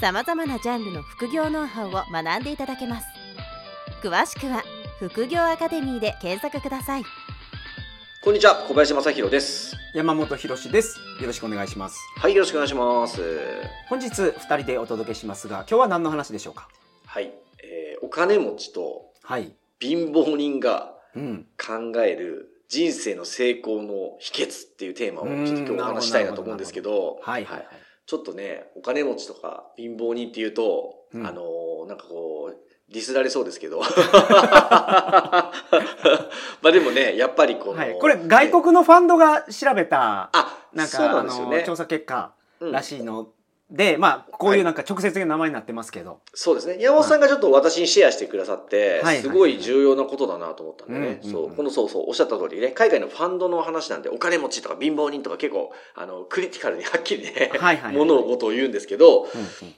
さまざまなジャンルの副業ノウハウを学んでいただけます詳しくは副業アカデミーで検索くださいこんにちは、小林正弘です。山本博です。よろしくお願いします。はい、よろしくお願いします。本日二人でお届けしますが、今日は何の話でしょうか？はい、えーお金持ちとはい。貧乏人がうん。考える人生の成功の秘訣っていうテーマをちょっと今日お話ししたいなと思うんですけど、はいはいはい。ちょっとね、お金持ちとか貧乏人っていうと、うんあのーなんかこう、ディスられそうですけど。まあでもね、やっぱりこの、はい。これ外国のファンドが調べたあ、なんそうなんですよねの調査結果うんらしいので、まあこういうなんか直接的な名前になってますけど。そうですね。山本さんがちょっと私にシェアしてくださって、はいすごい重要なことだなと思ったんでね。うんそう。このそうそう、おっしゃった通りね、海外のファンドの話なんで、お金持ちとか貧乏人とか結構、あの、クリティカルにはっきりね、はいはいはい物事を言うんですけど、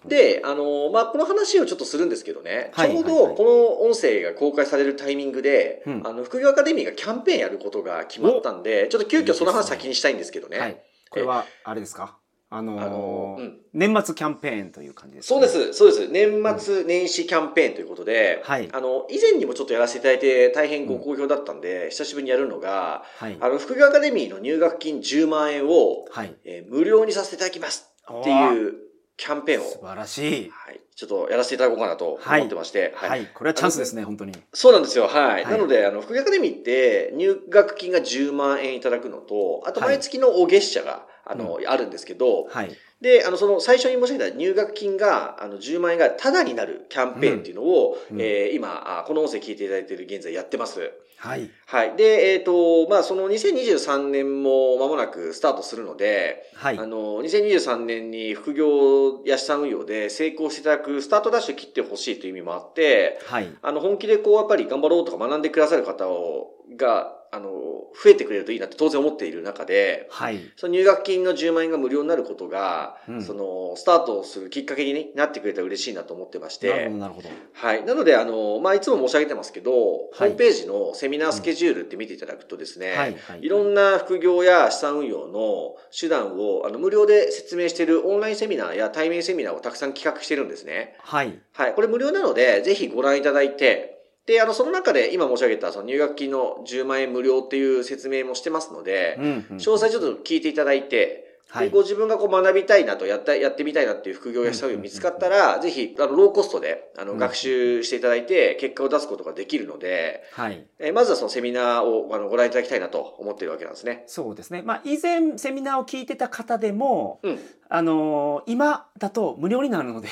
で、あの、まあ、この話をちょっとするんですけどね、はいちょうどはいはいこの音声が公開されるタイミングで、うんあの、副業アカデミーがキャンペーンやることが決まったんで、ちょっと急遽その話先にしたいんですけどね。はい。これはあれですか？あのーあのうん年末キャンペーンという感じですか、そうで。す、そうです。年末年始キャンペーンということで、はいあの、以前にもちょっとやらせていただいて大変ご好評だったんで、久しぶりにやるのが、はい。あの、副業アカデミーの入学金10万円を、はい。えー無料にさせていただきますっていうキャンペーンを、素晴らしい。はい、ちょっとやらせていただこうかなと思ってまして、はい。これはチャンスですね、本当に。そうなんですよ。はい。はいなので、あの、副業アカデミーって入学金が10万円いただくのと、あとはい毎月のお月謝が、あの、あるんですけど、はい。で、あの、その、最初に申し上げた入学金が、あの、10万円がタダになるキャンペーンっていうのを、うんえー今あ、この音声聞いていただいている現在やってます。はい。はい。で、えっ、と、まあ、その2023年も間もなくスタートするので、はい。あの、2023年に副業や資産運用で成功していただくスタートダッシュ切ってほしいという意味もあって、はい。あの、本気でこう、やっぱり頑張ろうとか学んでくださる方を、が、あの、増えてくれるといいなって当然思っている中で、はい。その入学金の10万円が無料になることが、うんその、スタートするきっかけにねなってくれたら嬉しいなと思ってましてなるほど、、なるほど。はい。なので、あの、まあ、いつも申し上げてますけど、ホームページのセミナースケジュールって見ていただくとですね、はい。はい。いろんな副業や資産運用の手段をあの無料で説明しているオンラインセミナーや対面セミナーをたくさん企画してるんですね。はい。はい。これ無料なので、ぜひご覧いただいて、で、あの、その中で今申し上げたその入学金の10万円無料っていう説明もしてますので、うんうん詳細ちょっと聞いていただいて、はいでご自分がこう学びたいなとやった、やってみたいなっていう副業や資産運用見つかったら、ぜひ、あの、ローコストで、あの、うん学習していただいて、結果を出すことができるので、はい。えーまずはそのセミナーをあのご覧いただきたいなと思っているわけなんですね。そうですね。まあ、以前セミナーを聞いてた方でも、うん。あのー今だと無料になるので、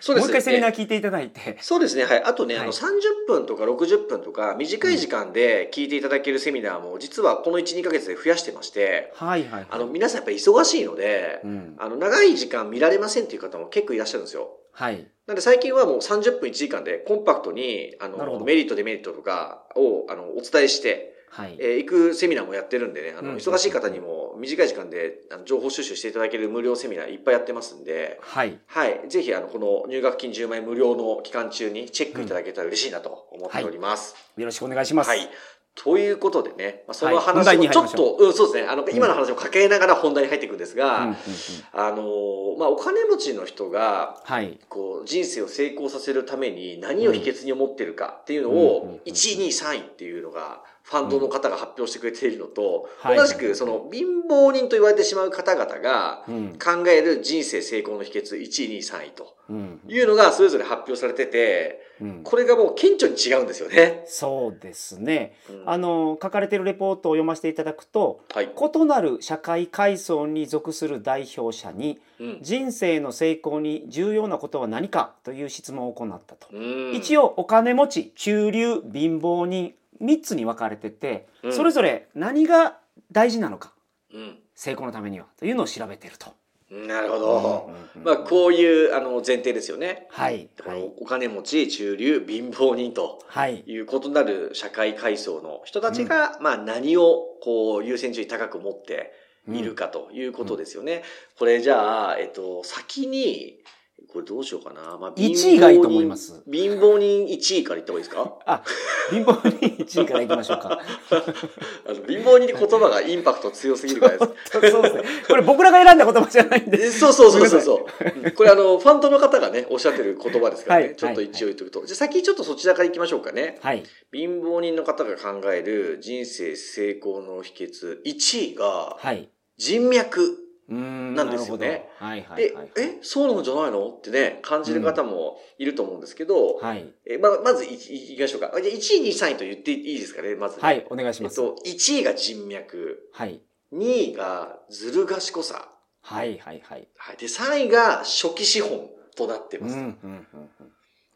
そうですもう一回セミナーえ聞いていただいて、そうですね。はい。あとね、あはいの、30分とか60分とか、短い時間で聞いていただけるセミナーも、実はこの1、2ヶ月で増やしてまして、はいはいはい。あの、皆さんやっぱり忙しいので、うん。あの、長い時間見られませんっていう方も結構いらっしゃるんですよ。はい。なんで最近はもう30分1時間でコンパクトに、あの、メリット、デメリットとかを、あの、お伝えして、はい。えー行くセミナーもやってるんでね、あの、うん忙しい方にも短い時間であの情報収集していただける無料セミナーいっぱいやってますんで、はい。はい。ぜひ、あの、この入学金10万円無料の期間中にチェックいただけたら嬉しいなと思っております。よろしくお願いします。はい。ということでね、まあ、その話をちょっに入りましょと、うん、そうですね。あの、今の話をかけながら本題に入っていくんですが、うんうんうんあの、まあ、お金持ちの人が、はい。こう、人生を成功させるために何を秘訣に思ってるかっていうのうんうんうんを、1位、2位、3位っていうのが、ファンドの方が発表してくれているのと、はい同じく、その、貧乏人と言われてしまう方々が、うん。考える人生成功の秘訣1位、2位、3位とうん。いうのがそれぞれ発表されてて、うん。これがもう顕著に違うんですよね。そうですね。うんあの、書かれているレポートを読ませていただくと、はい。異なる社会階層に属する代表者にうん人生の成功に重要なことは何かという質問を行ったと。うん一応お金持ち中流貧乏人3つに分かれてて、うんそれぞれ何が大事なのかうん。成功のためにはというのを調べていると。うなるほど。うんうんうんまあ、こういう、あの、前提ですよね。はい。このはい。お金持ち、中流、貧乏人とはい。いう異なる社会階層の人たちが、まあ何をこう優先順位高く持っているかということですよね。これじゃあ、えっと、先に、これどうしようかな。まあ、1位がいいと思います貧乏人1位から言った方がいいですか？あ、貧乏人1位からいきましょうか。あの貧乏人に言葉がインパクト強すぎるからです。そうですね。これ僕らが選んだ言葉じゃないんで。えそうそうそうそうそう。うんこれあの、ファントの方がね、おっしゃってる言葉ですからね。はいちょっと一応言っとくと。じゃあ先ちょっとそちらから行きましょうかね。はい。貧乏人の方が考える人生成功の秘訣、1位がはい。人脈。なんですよね。はいはいではい。、え、そうなんじゃないの？ってね、感じる方もいると思うんですけど、はい。えままずいいきましょうか。じゃあ1位、2位、3位と言っていいですかね、まずね、はい、お願いします。えっと、1位が人脈。はい。2位がずる賢さ。はいはいはい。はい。で、3位が初期資本となってうん、ます。うん、うん。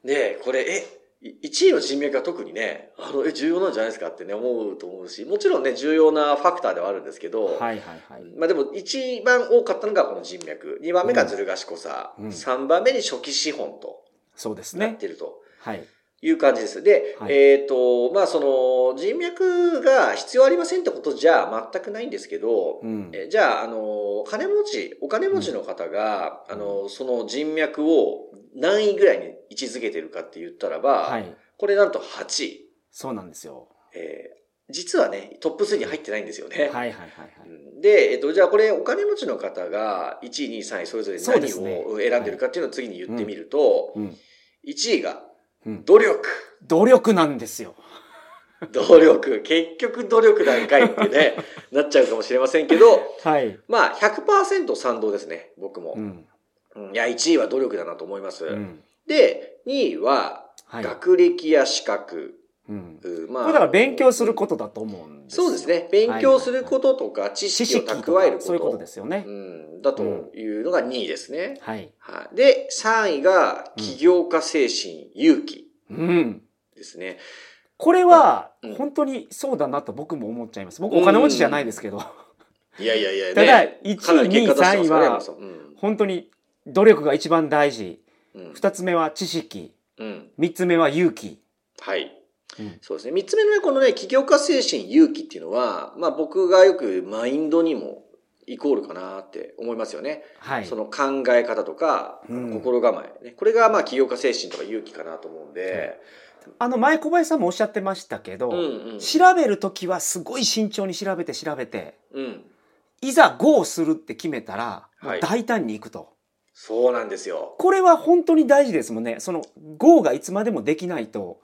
で、これ、え、1位の人脈が特にね、あの、え、重要なんじゃないですかってね、思うと思うし、もちろんね、重要なファクターではあるんですけど、はいはいはい。まあでも、一番多かったのがこの人脈。2番目がずる賢さ。うん3番目に初期資本とそうですね。なってるとはい。いう感じです。で、はいえっ、と、まあその、人脈が必要ありませんってことじゃ全くないんですけど、うん。えじゃあ、あの、金持ち、お金持ちの方が、うんあの、その人脈を何位ぐらいに位置づけてるかって言ったらば、はい。これなんと8位。そうなんですよ。えー実はね、トップ3に入ってないんですよね。はいはいはいはい。うんで、えっと、じゃあこれお金持ちの方が1位、2位、3位それぞれ何を選んでるかっていうのを次に言ってみると、うん。1位がうん。努力。努力なんですよ。努力。結局努力なんかいってね、なっちゃうかもしれませんけど、はい。まあ100%賛同ですね、僕もう。ん。うんいや、1位は努力だなと思います。うん。で、2位ははい。学歴や資格。うん。うんまこれだから勉強することだと思うんですよそうですね。勉強することとか知知識を蓄えること。かそういうことですよねう。ん、だというのが2位ですね。はい。はい。で、3位が起業家精神、勇気うん。ですね。これはうん本当にそうだなと僕も思っちゃいます。僕お金持ちじゃないですけど、いやいやいや、ね。ただ1かなり位、2位、結果出して3位は本当に努力が一番大事。うん。うん。2つ目は知識。うん。3つ目は勇気。はい。うんそうですね。三つ目のね、このね、起業家精神、勇気っていうのは、まあ僕がよくマインドにもイコールかなって思いますよね。はい。その考え方とか、うん心構え、ね。これがまあ起業家精神とか勇気かなと思うんで、あの前小林さんもおっしゃってましたけど、うんうん。調べるときはすごい慎重に調べて調べて、うん。いざ GO するって決めたら、はい大胆に行くと。そうなんですよ。これは本当に大事ですもんね。その GO がいつまでもできないと、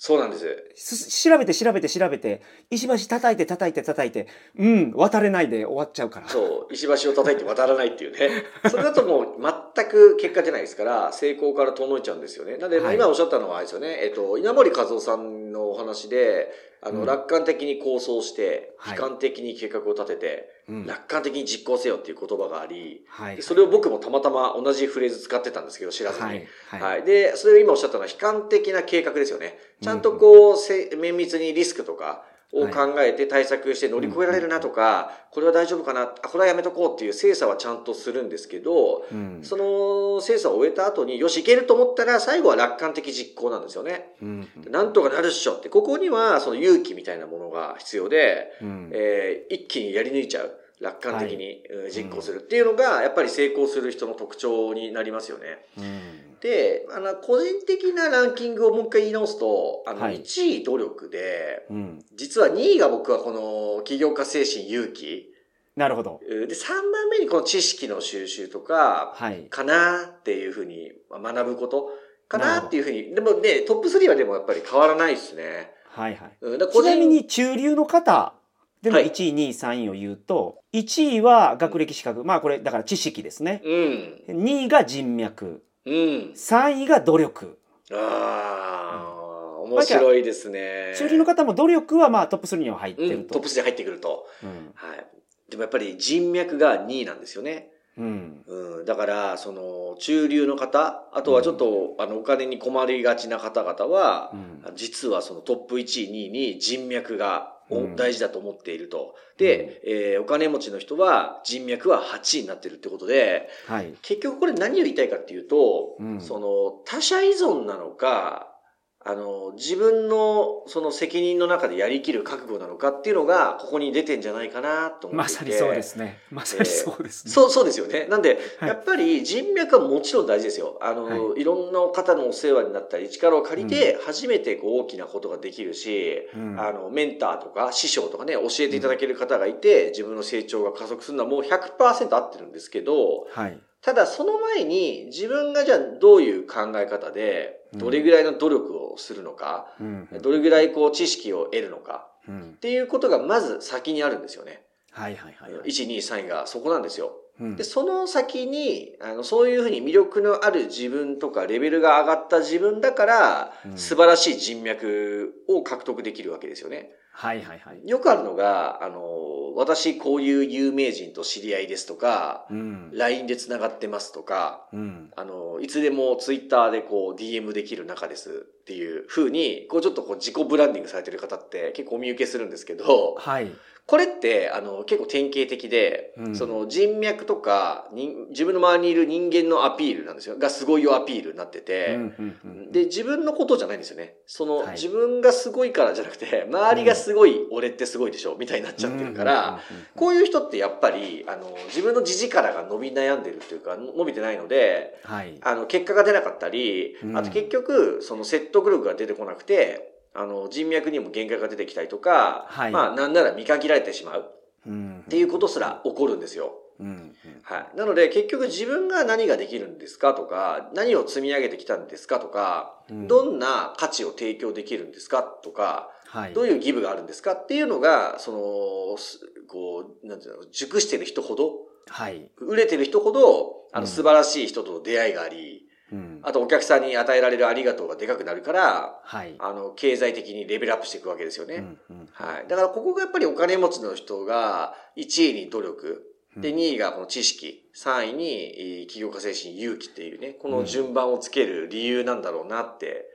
そうなんです。す調べて調べて調べて、石橋叩いて叩いて叩いて、うん、渡れないで終わっちゃうから。そう、石橋を叩いて渡らないっていうね。それだともう全く結果出ないですから、成功から遠のいちゃうんですよね。なんで、今おっしゃったのはあれですよね。えっと、稲森和夫さんのお話で、あの、うん楽観的に構想して、はい悲観的に計画を立てて、うん楽観的に実行せよっていう言葉があり。それを僕もたまたま同じフレーズ使ってたんですけど、知らずに。はい。で、それを今おっしゃったのは悲観的な計画ですよね。ちゃんとこう、せ綿密にリスクとかを考えて対策して乗り越えられるなとか、これは大丈夫かな、あ、これはやめとこうっていう精査はちゃんとするんですけど、うん。その精査を終えた後に、よし、いけると思ったら最後は楽観的実行なんですよね。うん。なんとかなるっしょって、ここにはその勇気みたいなものが必要で、うん。えー一気にやり抜いちゃう。楽観的に、うん実行するっていうのが、やっぱり成功する人の特徴になりますよね。うん。で、あの、個人的なランキングをもう一回言い直すと、あの、はい1位努力で、うん。実は2位が僕はこの起業家精神勇気。なるほど。で、3番目にこの知識の収集とか、はい。かなっていうふうに学ぶことかなっていうふうに。でもね、トップ3はでもやっぱり変わらないですね。はいはい。ちなみに中流の方でもはい1位、2位、3位を言うと、1位は学歴資格。まあこれ、だから知識ですね。うん。2位が人脈。うん。3位が努力。ああ、面白いですね。中流の方も努力はまあトップ3には入ってうん、ると。トップ3に入ってくると。うん。はい。でもやっぱり人脈が2位なんですよね。うん。うん、だから、その、中流の方、あとはちょっと、あの、お金に困りがちな方々は、うん実はそのトップ1位、2位に人脈が大事だと思っていると。で、えーお金持ちの人は人脈は8になってるってことで、はい。結局これ何を言いたいかっていうと、うんその他者依存なのか、あの、自分のその責任の中でやりきる覚悟なのかっていうのが、ここに出てんじゃないかなと思って。まさにそうですね。まさにそうですね。そう、そうですよね。なんで、はいやっぱり人脈はもちろん大事ですよ。あの、、はいろんな方のお世話になったり、力を借りて、初めてこう大きなことができるし、うんあの、メンターとか師匠とかね、教えていただける方がいて、自分の成長が加速するのはもう100%合ってるんですけど、はい。ただその前に自分がじゃあどういう考え方で、うんどれぐらいの努力をするのか、うんどれぐらいこう知識を得るのかうんっていうことがまず先にあるんですよね。はいはいはいはい。1、2、3位がそこなんですよ。うんで、その先に、あの、そういうふうに魅力のある自分とか、レベルが上がった自分だから、うん素晴らしい人脈を獲得できるわけですよね。はいはいはい。よくあるのが、あの、私こういう有名人と知り合いですとか、うん。LINE で繋がってますとか、うん。あの、いつでも Twitter でこう DM できる仲ですっていう風に、こうちょっとこう自己ブランディングされてる方って結構お見受けするんですけど、はい。これって、あの、結構典型的で、うんその人脈とか、人自分の周りにいる人間のアピールなんですよ。がすごいよアピールになってて、うんうんうんで、自分のことじゃないんですよね。その、はい自分がすごいからじゃなくて、周りがすごい、俺ってすごいでしょ、みたいになっちゃってるから、、こういう人ってやっぱり、あの、自分の地力が伸び悩んでるっていうか、伸びてないので、はい。あの、結果が出なかったり、うん。あと結局、その説得力が出てこなくて、あの、人脈にも限界が出てきたりとか、はい。まあ、なんなら見限られてしまう。うん。っていうことすら起こるんですよ。うんうん。はい。なので、結局自分が何ができるんですかとか、何を積み上げてきたんですかとか、うん。どんな価値を提供できるんですかとか、はい。どういうギブがあるんですかっていうのが、その、すこう、なんていうの、熟してる人ほど、はい。売れてる人ほど、あうんの、素晴らしい人との出会いがあり、うんあとお客さんに与えられるありがとうがでかくなるから、はい。あの、経済的にレベルアップしていくわけですよね。うんうんはい。だからここがやっぱりお金持ちの人が1位に努力、で、2位がこの知識、3位にえー起業家精神、勇気っていうね、この順番をつける理由なんだろうなって、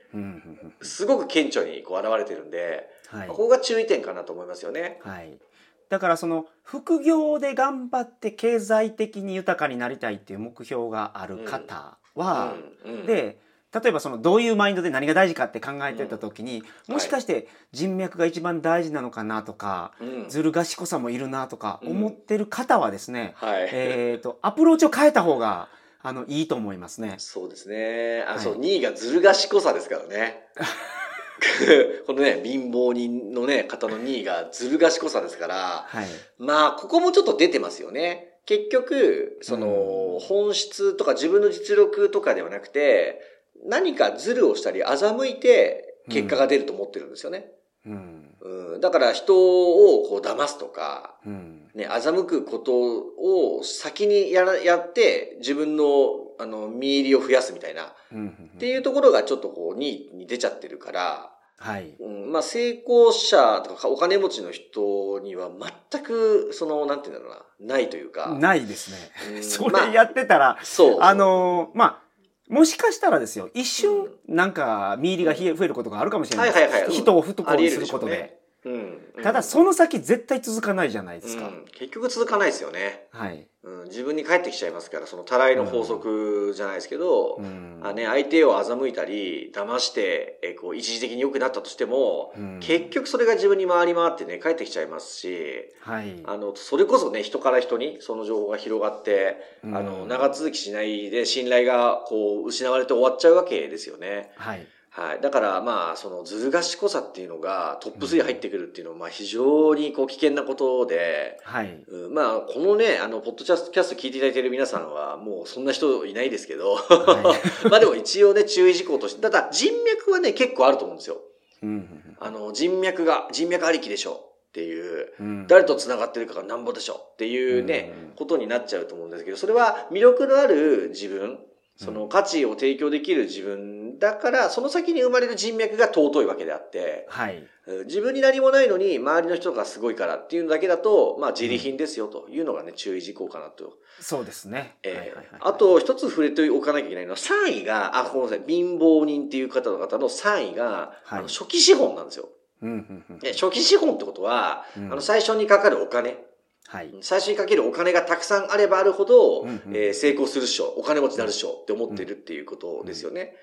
すごく顕著にこう現れてるんで、はいこ。こが注意点かなと思いますよね。はい。だからその副業で頑張って経済的に豊かになりたいっていう目標がある方は、うんうん、で例えばそのどういうマインドで何が大事かって考えてた時に、うんもしかして人脈が一番大事なのかなとか、うん、ずる賢さもいるなとか思ってる方はですね、はい。えー、とアプローチを変えた方があのいいと思いますね。そうですね。あ、はいそう、2位がずる賢さですからね。このね、貧乏人のね、方の2位がずる賢さですから、はい、まあ、ここもちょっと出てますよね。結局、その、うん本質とか自分の実力とかではなくて、何かズルをしたり欺いて結果が出ると思ってるんですよね。うんうん、だから人をこう騙すとか、うんね、欺くことを先にやら、やって自分の、あの、見入りを増やすみたいな、っていうところがちょっとこう、2位に出ちゃってるから、はい。うん、まあ成功者とかお金持ちの人には全く、その、なんていうんだろうな、ないというか。ないですね。うん そまあれやってたら、そう。あのーまあもしかしたらですよ。一瞬うなんか見入りが増え増えることがあるかもしれないはいはいはい。人を不得るでしょうね。することで、うん。ただその先絶対続かないじゃないですか、うん。結局続かないですよね。はい、うん、自分に返ってきちゃいますから、そのたらいの法則じゃないですけど、うん。あね、相手を欺いたり、騙して、えこう、一時的に良くなったとしても、うん。結局それが自分に回り回ってね、返ってきちゃいますし、はい。あの、それこそね、人から人にその情報が広がって、うん。あの、長続きしないで信頼がこう、失われて終わっちゃうわけですよね。はいはい。だから、まあ、その、ずる賢さっていうのがトップ3入ってくるっていうのは、まあ、非常にこう、危険なことで、はい。うん。まあ、このね、あの、ポッドキャストキャスト聞いていただいている皆さんは、もうそんな人いないですけど、は まあでも一応ね、注意事項として、ただ人脈はね、結構あると思うんですよ。うんあの、人脈が、人脈ありきでしょっていう、うん。誰と繋がってるかがなんぼでしょっていうね、うんことになっちゃうと思うんですけど、それは魅力のある自分、その価値を提供できる自分だから、その先に生まれる人脈が尊いわけであって、はい。うん自分に何もないのに周りの人がすごいからっていうのだけだと、まあ自利品ですよというのがね、注意事項かなと。そうですね、えーはいはいはい。あと一つ触れておかなきゃいけないのは、3位が、あ、ごめんなさい、貧乏人っていう方の方の3位が、はい。あの初期資本なんですよ。うんうんうんで初期資本ってことは、うん。あの最初にかかるお金、はい。最初にかけるお金がたくさんあればあるほど、えー成功するっしょ、お金持ちになるっしょって思ってるっていうことですよね。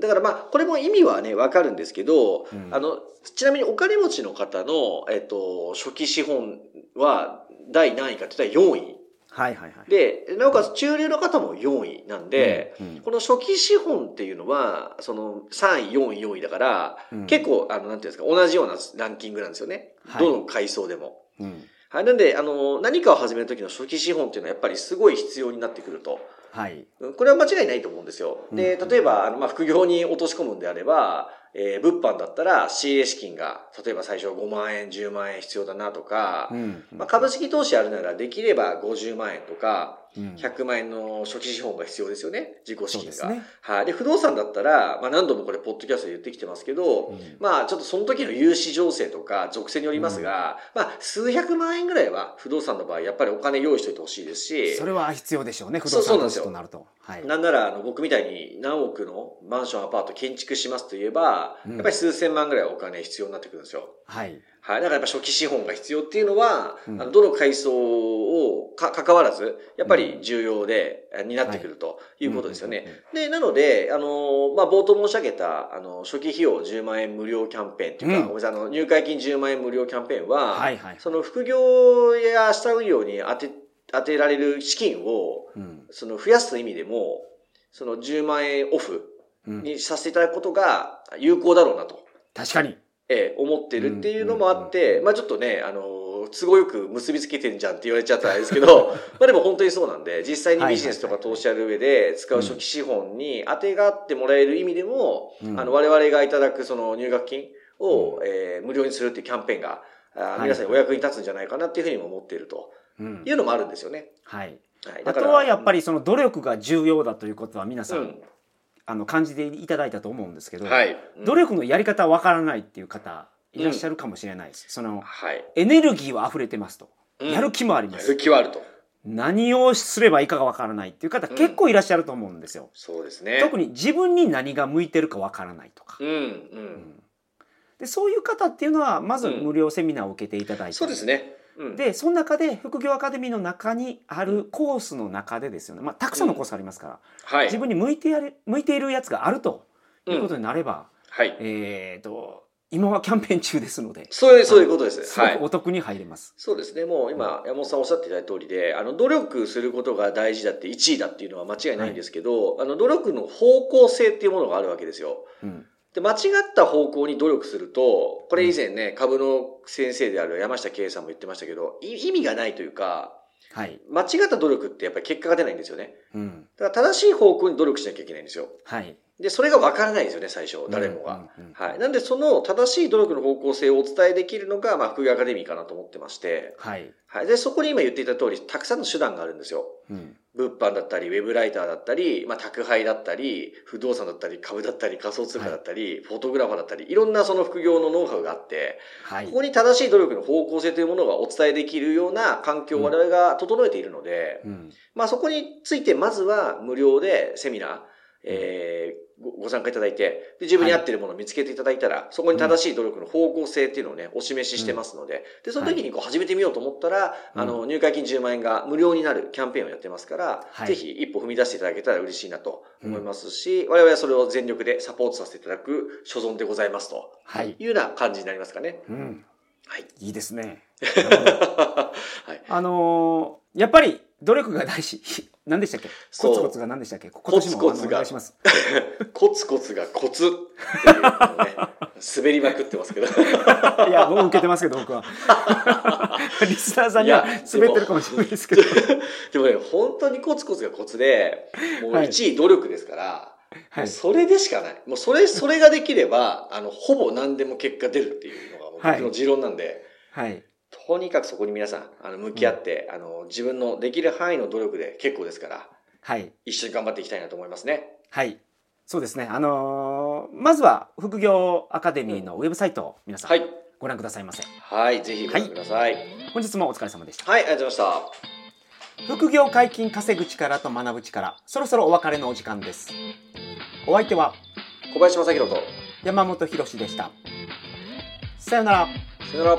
だからまあ、これも意味はね、わかるんですけど、うんあの、ちなみにお金持ちの方の、えっと、初期資本は第何位かって言ったら4位。はいはいはいで、なおかつ中流の方も4位なんで、うんうんこの初期資本っていうのは、その3位、4位、4位だから、うん結構、あの、なんていうんですか、同じようなランキングなんですよね。はいどの階層でも。うんはい。なんで、あの、何かを始める時の初期資本っていうのはやっぱりすごい必要になってくると。はい。うんこれは間違いないと思うんですよ。で、うん。例えば、あの、まあ、副業に落とし込むんであれば、えー物販だったら仕入れ資金が、例えば最初5万円、10万円必要だなとか、うん。まあ、株式投資あるならできれば50万円とか、うん100万円の初期資本が必要ですよね。自己資金が。ね。はい。で、不動産だったら、まあ、何度もこれ、ポッドキャストで言ってきてますけど、うん。まあ、ちょっとその時の融資情勢とか、属性によりますが、まあ、数百万円ぐらいは、不動産の場合、やっぱりお金用意しておいてほしいですし、それは必要でしょうね不動産投そうそうなんですよ。資となると。はい。なんなら、あの、僕みたいに何億のマンション、アパート建築しますといえば、うん。やっぱり数千万ぐらいお金必要になってくるんですよ。はいはい。だからやっぱ初期資本が必要っていうのは、うん。あのどの階層をか関わらず、やっぱり重要で、えになってくるとい。うことですよね。で、なので、あの、まあ、冒頭申し上げた、あの、初期費用10万円無料キャンペーンっていうか、うん。ごめんなさい、あの、入会金10万円無料キャンペーンは、はいはい。その副業や下運用に当て、当てられる資金を、うん。その増やす意味でも、その10万円オフうん。にさせていただくことが有効だろうなと。確かにええ、思ってるっていうのもあって、まあちょっとね、あの、都合よく結びつけてんじゃんって言われちゃったらあれですけど、まあでも本当にそうなんで、実際にビジネスとか投資やる上で使う初期資本に当てがってもらえる意味でも、うん。あの、我々がいただくその入学金を、えー無料にするっていうキャンペーンが、あー皆さんにお役に立つんじゃないかなっていうふうにも思っているとうん。いうのもあるんですよね。はい。はい、あとはやっぱり、りその努力が重要だということは皆さうんん、あの感じていただいたと思うんですけどはい。うん努力のやり方わからないっていう方いらっしゃるかもしれないですそのはい。エネルギーは溢れてますとうんやる気もありまやする気はあると。何をすればいいかがわからないっていう方うん結構いらっしゃると思うんですよそうですね。特に自分に何が向いてるかわからないとかうん、うん。でそういう方っていうのはまずうん無料セミナーを受けていただいて、そうですね。うん、でその中で副業アカデミーの中にあるコースの中でですよね、まあ、たくさんのコースありますから、はい。自分に向いてやれ向いているやつがあるということになれば、はい。えー、と今はキャンペーン中ですのでそういう、そういうことです。はい。くお得に入れます。そうですね。もう今、山本さんおっしゃっていただいた通りで、あの、努力することが大事だって1位だっていうのは間違いないんですけど、あの、努力の方向性っていうものがあるわけですよ。うんで、間違った方向に努力すると、これ以前ね、株の先生である山下圭さんも言ってましたけど、い意味がないというか、はい、間違った努力ってやっぱり結果が出ないんですよね。うんだから正しい方向に努力しなきゃいけないんですよ。はい、で、それがわからないですよね、最初、誰もが。はい。なんで、その正しい努力の方向性をお伝えできるのが、まあ、副業アカデミーかなと思ってまして、はいはい。で、そこに今言っていた通り、たくさんの手段があるんですよ。うん物販だったり、ウェブライターだったり、まあ、宅配だったり、不動産だったり、株だったり、仮想通貨だったり、フォトグラファーだったり、いろんなその副業のノウハウがあって、はいここに正しい努力の方向性というものがお伝えできるような環境を我々が整えているので、うんまあそこについてまずは無料でセミナー、えーごご参加いただいて、で自分に合っているものを見つけていただいたら、そこに正しい努力の方向性っていうのをね、お示ししてますので、で、その時にこう始めてみようと思ったら、うん。あの、入会金10万円が無料になるキャンペーンをやってますから、はい。ぜひ一歩踏み出していただけたら嬉しいなと思いますし、我々はそれを全力でサポートさせていただく所存でございますとはい。いうような感じになりますかね。うん。はい。いいですね。はい。あのーやっぱり努力が大事。何でしたっけ？コツコツが何でしたっけ？今コツコツが年もあのお願いします。コツコツがコツっていうのをね、滑りまくってますけど。いや僕受けてますけど僕は。リスナーさんには滑ってるかもしれないですけど。でもね、本当にコツコツがコツで、もうはい1位努力ですから、はい。もうそれでしかない。もうそれ、それができれば、あの、ほぼ何でも結果出るっていうのがもうはい僕の持論なんで、はい。とにかくそこに皆さん、あの、向き合って、あの、自分のできる範囲の努力で結構ですから、はい。一緒に頑張っていきたいなと思いますね。はい。そうですね。あのーまずは副業アカデミーのウェブサイトを皆さんはい。ご覧くださいませ。はい、ぜひご覧ください。はい、本日もお疲れ様でした。ありがとうございました。副業解禁稼ぐ力と学ぶ力、そろそろお別れのお時間です。お相手は小林正宏と、山本博史でした。さよならさよなら